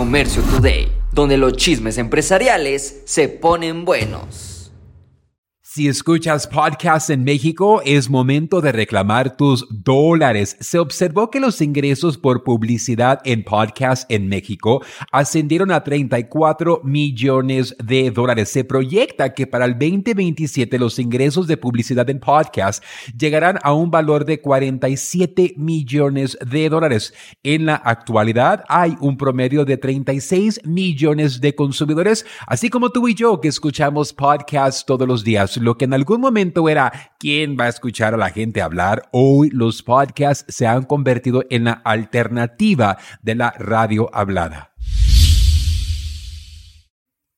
Comercio Today, donde los chismes empresariales se ponen buenos. Si escuchas podcasts en México, es momento de reclamar tus dólares. Se observó que los ingresos por publicidad en podcasts en México ascendieron a 34 millones de dólares. Se proyecta que para el 2027 los ingresos de publicidad en podcasts llegarán a un valor de 47 millones de dólares. En la actualidad hay un promedio de 36 millones de consumidores, así como tú y yo que escuchamos podcasts todos los días lo que en algún momento era quién va a escuchar a la gente hablar, hoy los podcasts se han convertido en la alternativa de la radio hablada.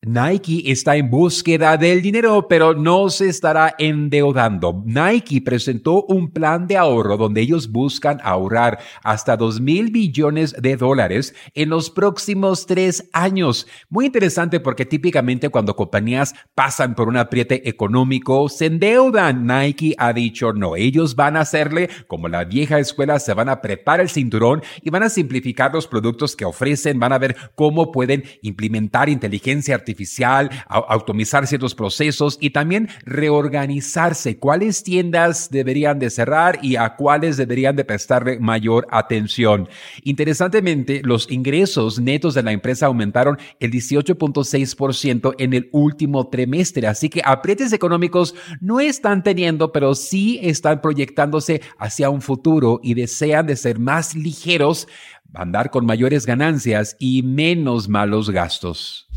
Nike está en búsqueda del dinero, pero no se estará endeudando. Nike presentó un plan de ahorro donde ellos buscan ahorrar hasta 2 mil billones de dólares en los próximos tres años. Muy interesante porque típicamente cuando compañías pasan por un apriete económico, se endeudan. Nike ha dicho no, ellos van a hacerle como la vieja escuela, se van a preparar el cinturón y van a simplificar los productos que ofrecen, van a ver cómo pueden implementar inteligencia artificial artificial, automizar ciertos procesos y también reorganizarse. ¿Cuáles tiendas deberían de cerrar y a cuáles deberían de prestarle mayor atención? Interesantemente, los ingresos netos de la empresa aumentaron el 18.6% en el último trimestre, así que aprietes económicos no están teniendo, pero sí están proyectándose hacia un futuro y desean de ser más ligeros, andar con mayores ganancias y menos malos gastos.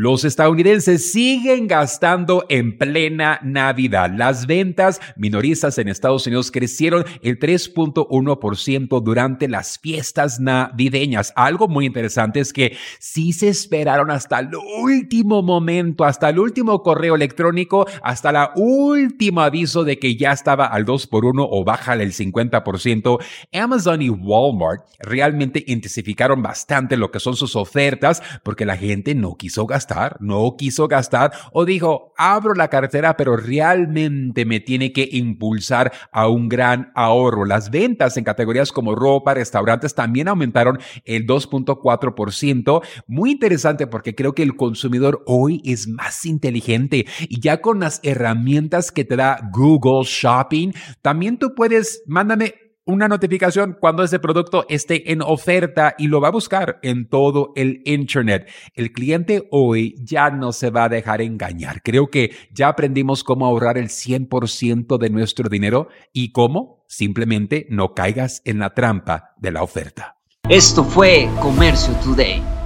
Los estadounidenses siguen gastando en plena Navidad. Las ventas minoristas en Estados Unidos crecieron el 3.1% durante las fiestas navideñas. Algo muy interesante es que sí se esperaron hasta el último momento, hasta el último correo electrónico, hasta el último aviso de que ya estaba al 2 por 1 o baja el 50%. Amazon y Walmart realmente intensificaron bastante lo que son sus ofertas porque la gente no quiso gastar no quiso gastar o dijo, abro la cartera, pero realmente me tiene que impulsar a un gran ahorro. Las ventas en categorías como ropa, restaurantes también aumentaron el 2.4%. Muy interesante porque creo que el consumidor hoy es más inteligente y ya con las herramientas que te da Google Shopping, también tú puedes, mándame una notificación cuando ese producto esté en oferta y lo va a buscar en todo el Internet. El cliente hoy ya no se va a dejar engañar. Creo que ya aprendimos cómo ahorrar el 100% de nuestro dinero y cómo simplemente no caigas en la trampa de la oferta. Esto fue Comercio Today.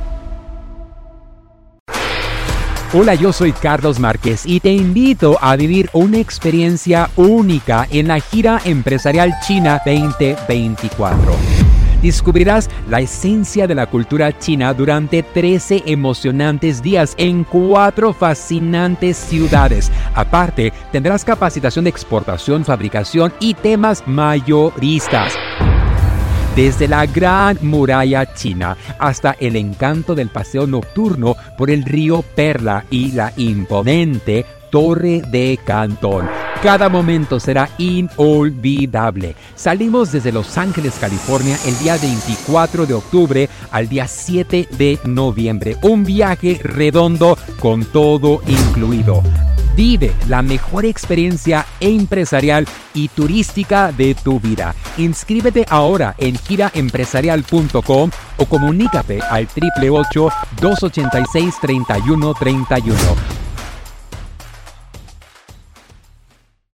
Hola, yo soy Carlos Márquez y te invito a vivir una experiencia única en la gira empresarial China 2024. Descubrirás la esencia de la cultura china durante 13 emocionantes días en cuatro fascinantes ciudades. Aparte, tendrás capacitación de exportación, fabricación y temas mayoristas desde la gran muralla china hasta el encanto del paseo nocturno por el río Perla y la imponente Torre de Cantón. Cada momento será inolvidable. Salimos desde Los Ángeles, California, el día 24 de octubre al día 7 de noviembre. Un viaje redondo con todo incluido. Vive la mejor experiencia empresarial y turística de tu vida. Inscríbete ahora en giraempresarial.com o comunícate al 888 286 3131